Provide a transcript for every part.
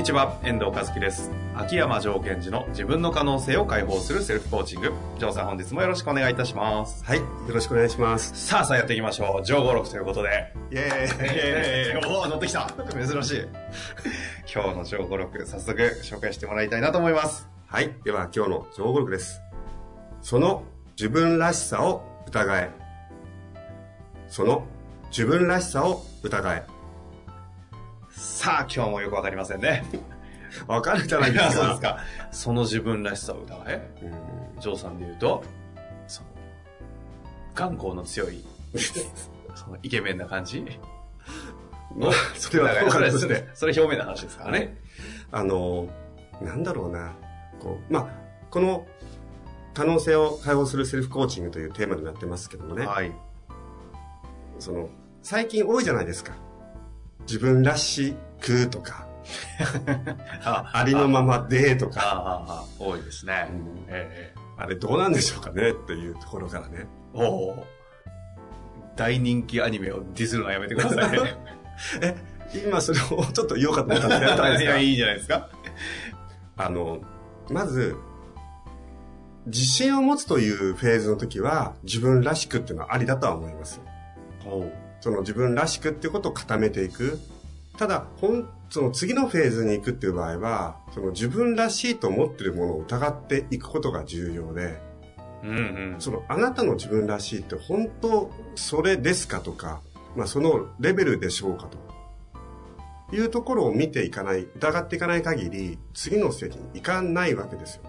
にちは、遠藤和樹です。秋山城賢治の自分の可能性を解放するセルフコーチング。城さん本日もよろしくお願いいたします。はい。よろしくお願いします。さあさあやっていきましょう。上五六ということで。イェーイ。えー、おー乗ってきた珍しい。今日の上五六、早速紹介してもらいたいなと思います。はい。では今日の情報録です。その自分らしさを疑え。その自分らしさを疑え。さあ今日もよくわかりませんね。わかるじゃないですか。そうですか。その自分らしさを疑えうん。ジョーさんで言うと、その、眼光の強い、そのイケメンな感じまあ、それはどうそれ、かとしてそれ、それ表面の話ですからね。あの、なんだろうな。こう、まあ、この可能性を解放するセルフコーチングというテーマになってますけどもね。はい。その、最近多いじゃないですか。自分らしくとか、あありのままでとあか、多いですね。うんええあれどうなんでしょうかねっていうところからね。おお大人気アニメをディスるのはやめてくださいね。え、今それをちょっと言おうかったんですけど、やったんです いいいじゃないですか。あの、まず、自信を持つというフェーズの時は、自分らしくっていうのはありだとは思います。その自分らしくっていうことを固めていく。ただ、ほん、その次のフェーズに行くっていう場合は、その自分らしいと思ってるものを疑っていくことが重要で、うんうん。そのあなたの自分らしいって本当それですかとか、まあそのレベルでしょうかというところを見ていかない、疑っていかない限り、次のステージに行かないわけですよ。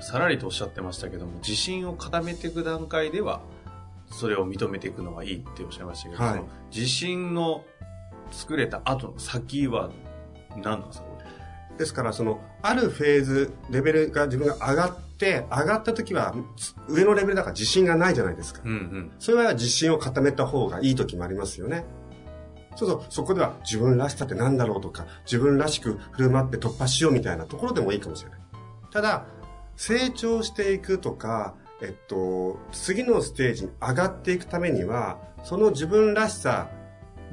さらりとおっしゃってましたけども、自信を固めていく段階では、それを認めていくのがいいっておっしゃいましたけど、はい自信の作れた後の先は何なんですかこですから、その、あるフェーズ、レベルが自分が上がって、上がった時は、上のレベルだから自信がないじゃないですか。れうんうん。それは自信を固めた方がいい時もありますよね。そうそう、そこでは自分らしさって何だろうとか、自分らしく振る舞って突破しようみたいなところでもいいかもしれない。ただ、成長していくとか、えっと、次のステージに上がっていくためには、その自分らしさ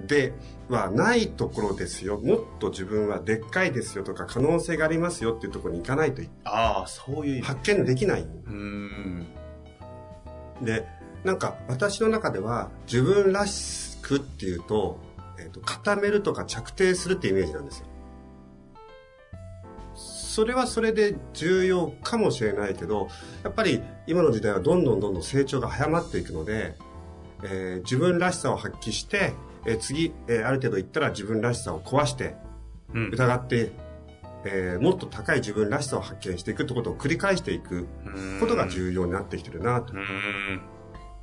ではないところですよ。もっと自分はでっかいですよとか、可能性がありますよっていうところに行かないとああ、そういう。発見できない。うーん。で、なんか私の中では自分らしくっていうと、えっ、と、固めるとか着底するってイメージなんですよ。それはそれで重要かもしれないけど、やっぱり今の時代はどんどんどんどん成長が早まっていくので、えー自分らしさを発揮して、えー次、えーある程度いったら自分らしさを壊して、うん。疑って、えーもっと高い自分らしさを発見していくってことを繰り返していくことが重要になってきてるなと。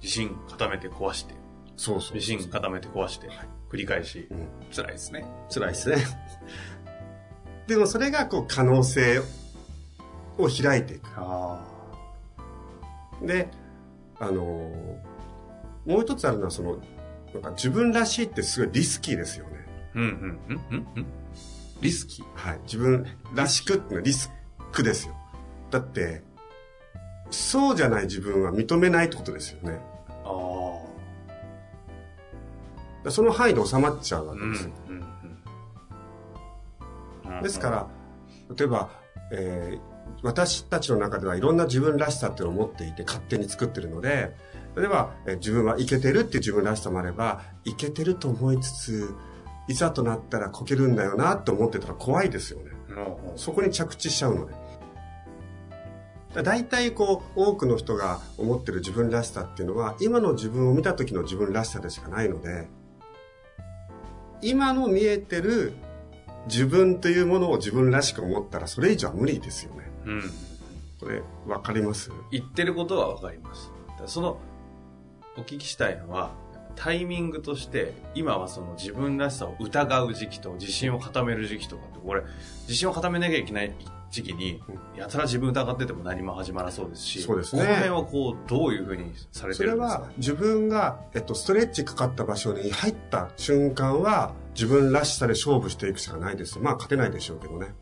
自信固めて壊して、そうそう自信固めて壊して、繰り返し、うん辛いですね。辛いですね。でもそれがこう可能性を開いていく。あで、あのーもう一つあるのはその、なんか自分らしいってすごいリスキーですよね。あ。うんうん。うんうんうんリスキー。はい。自分らしくってのはリスクですよ。だって、そうじゃない自分は認めないってことですよね。ああ。その範囲で収まっちゃうわうんけですよ。うんうん。ですから、例えば、えー私たちの中ではいろんな自分らしさっていうのを持っていて勝手に作ってるので、例えば、えー自分はイケてるっていう自分らしさもあれば、イケてると思いつつ、いざとなったらこけるんだよなって思ってたら怖いですよね。うんそこに着地しちゃうので。だ大体こう、多くの人が思ってる自分らしさっていうのは、今の自分を見た時の自分らしさでしかないので、今の見えてる自分というものを自分らしく思ったらそれ以上は無理ですよね。うん。これ、わかります？言ってることはわかります。その、お聞きしたいのは、タイミングとして、今はその自分らしさを疑う時期と自信を固める時期とかって、これ、自信を固めなきゃいけない時期に、やたら自分疑ってても何も始まらそうですし、そうですねこの辺はこう、どういうふうにされてそれるんですか？は自分が、えっと、ストレッチかかった場所に入った瞬間は自分らしさで勝負していくしかないです。まあ勝てないでしょうけどね。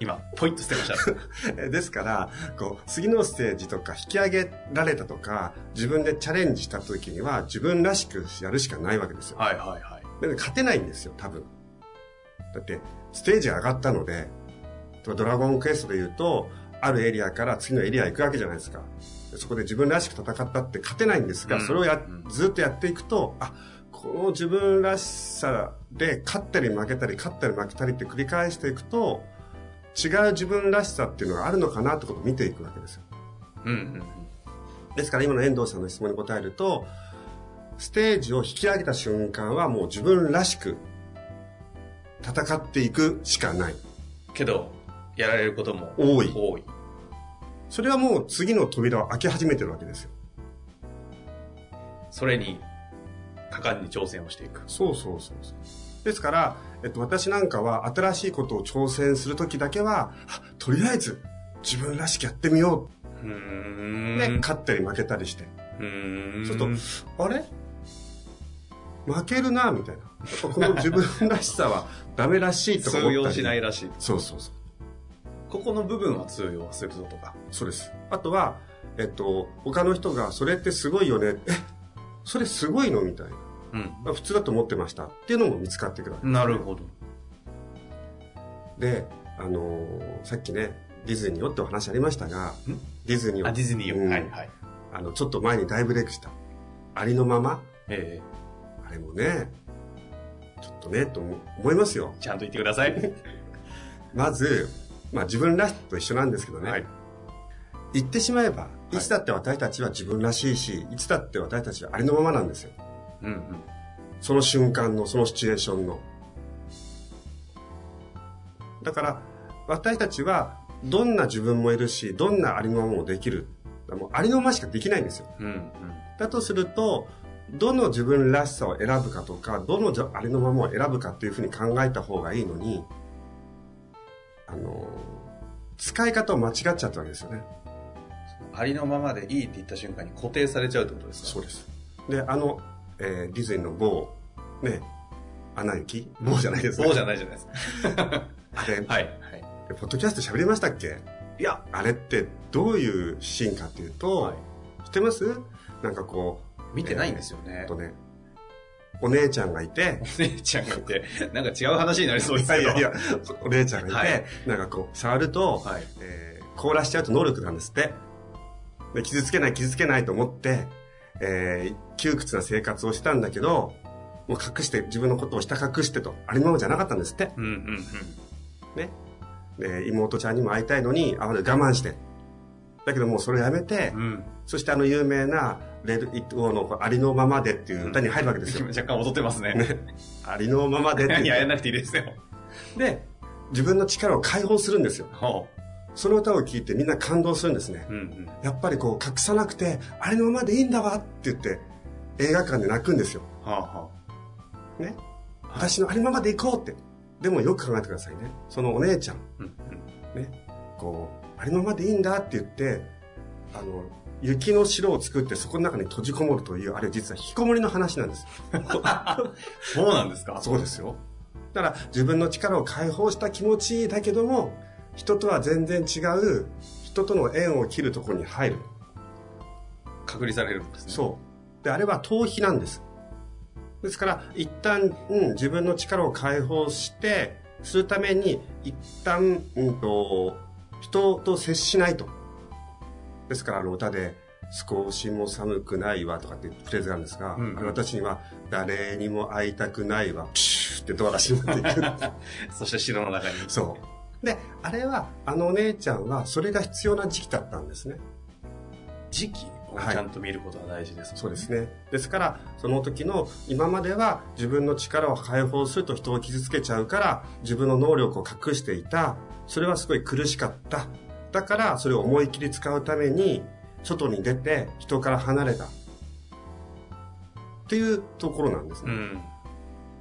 今、ポイント捨てました。え ですから、こう、次のステージとか引き上げられたとか、自分でチャレンジした時には自分らしくやるしかないわけですよ。はいはいはい。で勝てないんですよ、多分。だって、ステージが上がったので、ドラゴンクエストで言うと、あるエリアから次のエリア行くわけじゃないですか。でそこで自分らしく戦ったって勝てないんですが、うんそれをやうん、ずっとやっていくと、あ、この自分らしさで勝ったり負けたり、勝ったり負けたりって繰り返していくと、違う自分らしさっていうのがあるのかなってことを見ていくわけですよ。うんうんうん。ですから今の遠藤さんの質問に答えると、ステージを引き上げた瞬間はもう自分らしく戦っていくしかない。けど、やられることも多い多い。それはもう次の扉を開け始めてるわけですよ。それに、果敢に挑戦をしていく。そうそうそうそう。ですから、えっと、私なんかは新しいことを挑戦するときだけは、あとりあえず自分らしくやってみようーう。ん。ね、勝ったり負けたりして。う。ちょっと、あれ？負けるな、みたいな。この自分らしさはダメらしいとか思ったり。通用しないらしい。そうそうそう。ここの部分は通用するぞとか。そうです。あとは、えっと、他の人が、それってすごいよね。え、それすごいのみたいな。う普通だと思ってました。っていうのも見つかってくるわけん。なるほど。で、あのーさっきね、ディズニーよってお話ありましたが、ディズニーをあ、ディズニーを。うんはいはい。あの、ちょっと前に大ブレイクした。ありのままえあれもね、ちょっとね、と思思いますよ。ーちゃんと言ってください。まず、まあ自分らしさと一緒なんですけどね。はい。言ってしまえば、いいつだって私たちは自分らしいし、いつだって私たちはありのままなんですよ。うんうん。その瞬間の、そのシチュエーションの。だから、私たちは、どんな自分もいるし、どんなありのままもできる。もうありのまましかできないんですよ。うんうん。だとすると、どの自分らしさを選ぶかとか、どのじゃありのままを選ぶかっていうふうに考えた方がいいのに、あの、使い方を間違っちゃったわけですよね。ありのままでいいって言った瞬間に固定されちゃうってことですか？そうです。で、あの、えーディズニーの某、ね、アナ雪某じゃないですね。そうじゃないじゃないですか。あれ、はい。はい。ポッドキャスト喋りましたっけ？いや、あれってどういうシーンかっていうと、はい知ってます？なんかこ見てないんですよう、ねえっと。ね、お姉ちゃんがいて、お姉ちゃんがいて、なんか違う話になりそうですけど。いやいや、お姉ちゃんがいて、はいなんかこう、触ると、はい。えー凍らしちゃうと能力なんですって。で傷つけない、傷つけないと思って、えー窮屈な生活をしたんだけど、もう隠して、自分のことを下隠してと、ありのままじゃなかったんですって。うんうんうん。ね。で、妹ちゃんにも会いたいのに、会わない我慢して。だけどもうそれをやめて、うん。そしてあの有名な、レル・イット・のありのままでっていう歌に入るわけですよ。若干踊ってますね。ありのままでっていや、やいう。んなくていいですよ。で、自分の力を解放するんですよ。ほその歌を聴いてみんな感動するんですね。う。うんうん。やっぱりこう隠さなくて、ありのままでいいんだわって言って、映画館で泣くんですよ。はあはね？私のありのままで行こうって。でもよく考えてくださいね。そのお姉ちゃん、あ。うんうん。ね？こう、ありのままでいいんだって言って、あの、雪の城を作ってそこの中に閉じこもるという、あれ実は引きこもりの話なんです。そうなんですか？そうですよ。だから自分の力を解放した気持ちだけども、人とは全然違う、人との縁を切るところに入る。隔離されるんですね。そう。で、あれは逃避なんです。ですから、一旦、うん、自分の力を解放して、するために、一旦、うんと、人と接しないと。ですから、あの歌で、少しも寒くないわとかってフレーズがあるんですが、うんあれ私には、誰にも会いたくないわ、プシューってドアが閉まっていく。そして城の中に。そう。で、あれは、あのお姉ちゃんは、それが必要な時期だったんですね。時期？をちゃんと見ることが大事です、そうですね。ですから、その時の、今までは自分の力を解放すると人を傷つけちゃうから、自分の能力を隠していた。それはすごい苦しかった。だから、それを思い切り使うために、外に出て人から離れた。っていうところなんですね。うん。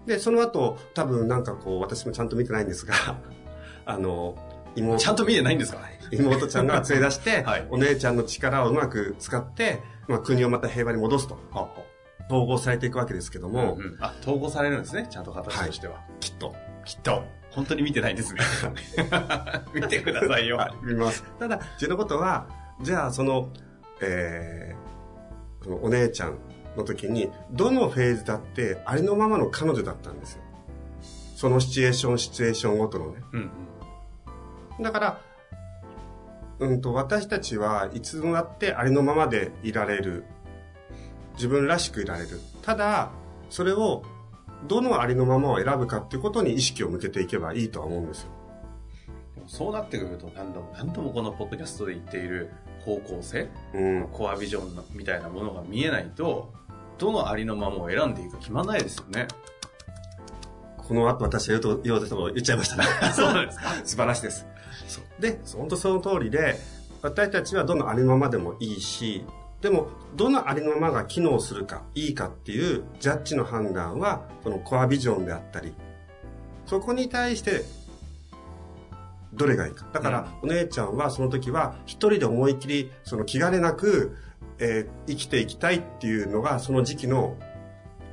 で、その後、多分なんかこう、私もちゃんと見てないんですが、あの、妹ちゃんと見てないんですか妹ちゃんが連れ出して、はいお姉ちゃんの力をうまく使って、まあ、国をまた平和に戻すと、統合されていくわけですけども、うんうんあ、統合されるんですね、ちゃんと形としては。きっと。きっと。本当に見てないんですね。見てくださいよ。はい見ます。ただ、自分のことは、じゃあその、えー、そのお姉ちゃんの時に、どのフェーズだって、ありのままの彼女だったんですよ。そのシチュエーション、シチュエーションごとのね。うんうん。だから、うんと、私たちはいつもだってありのままでいられる。自分らしくいられる。ただ、それを、どのありのままを選ぶかっていうことに意識を向けていけばいいとは思うんですよ。でもそうなってくると何度も何度もこのポッドキャストで言っている方向性、うん。コアビジョンのみたいなものが見えないと、どのありのままを選んでいいか決まんないですよね。この後私が言うと言おうとしたこと言っちゃいましたね。そうなんですか？素晴らしいです。で、本当その通りで、私たちはどのありのままでもいいし、でも、どのありのままが機能するか、いいかっていうジャッジの判断は、そのコアビジョンであったり、そこに対して、どれがいいか。だから、お姉ちゃんはその時は、一人で思いっきり、その気兼ねなく、えー生きていきたいっていうのが、その時期の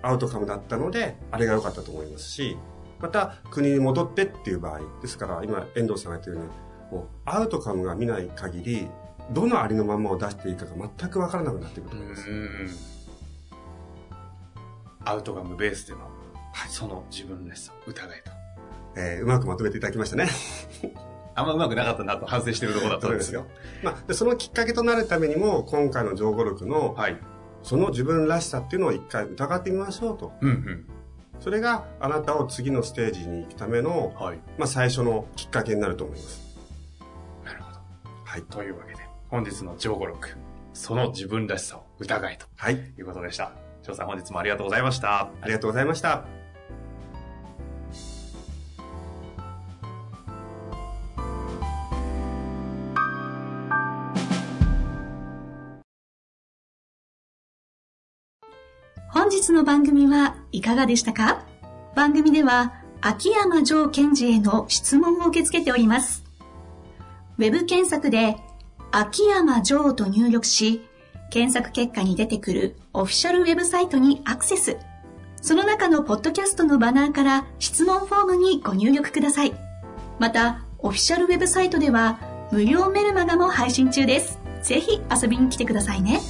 アウトカムだったので、あれが良かったと思いますし、また国に戻ってっていう場合、ですから今遠藤さんが言ったように、もうアウトカムが見ない限り、どのありのままを出していいかが全くわからなくなってくると思います。アウトカムベースでの、その自分らしさを疑えと。えーうまくまとめていただきましたね。あんまうまくなかったなと反省してるところだったんですよ。。まあ、でそのきっかけとなるためにも、今回の上語録の、はい。その自分らしさっていうのを一回疑ってみましょうと。うんうん。それがあなたを次のステージに行くための、はい。まあ、最初のきっかけになると思います。はい。というわけで、本日の上語録、その自分らしさを疑えとはい。いうことでした。翔さん本日もありがとうございました。ありがとうございました。本日の番組はいかがでしたか？番組では秋山城賢治への質問を受け付けております。ウェブ検索で秋山城と入力し、検索結果に出てくるオフィシャルウェブサイトにアクセス。その中のポッドキャストのバナーから質問フォームにご入力ください。また、オフィシャルウェブサイトでは無料メルマガも配信中です。ぜひ遊びに来てくださいね。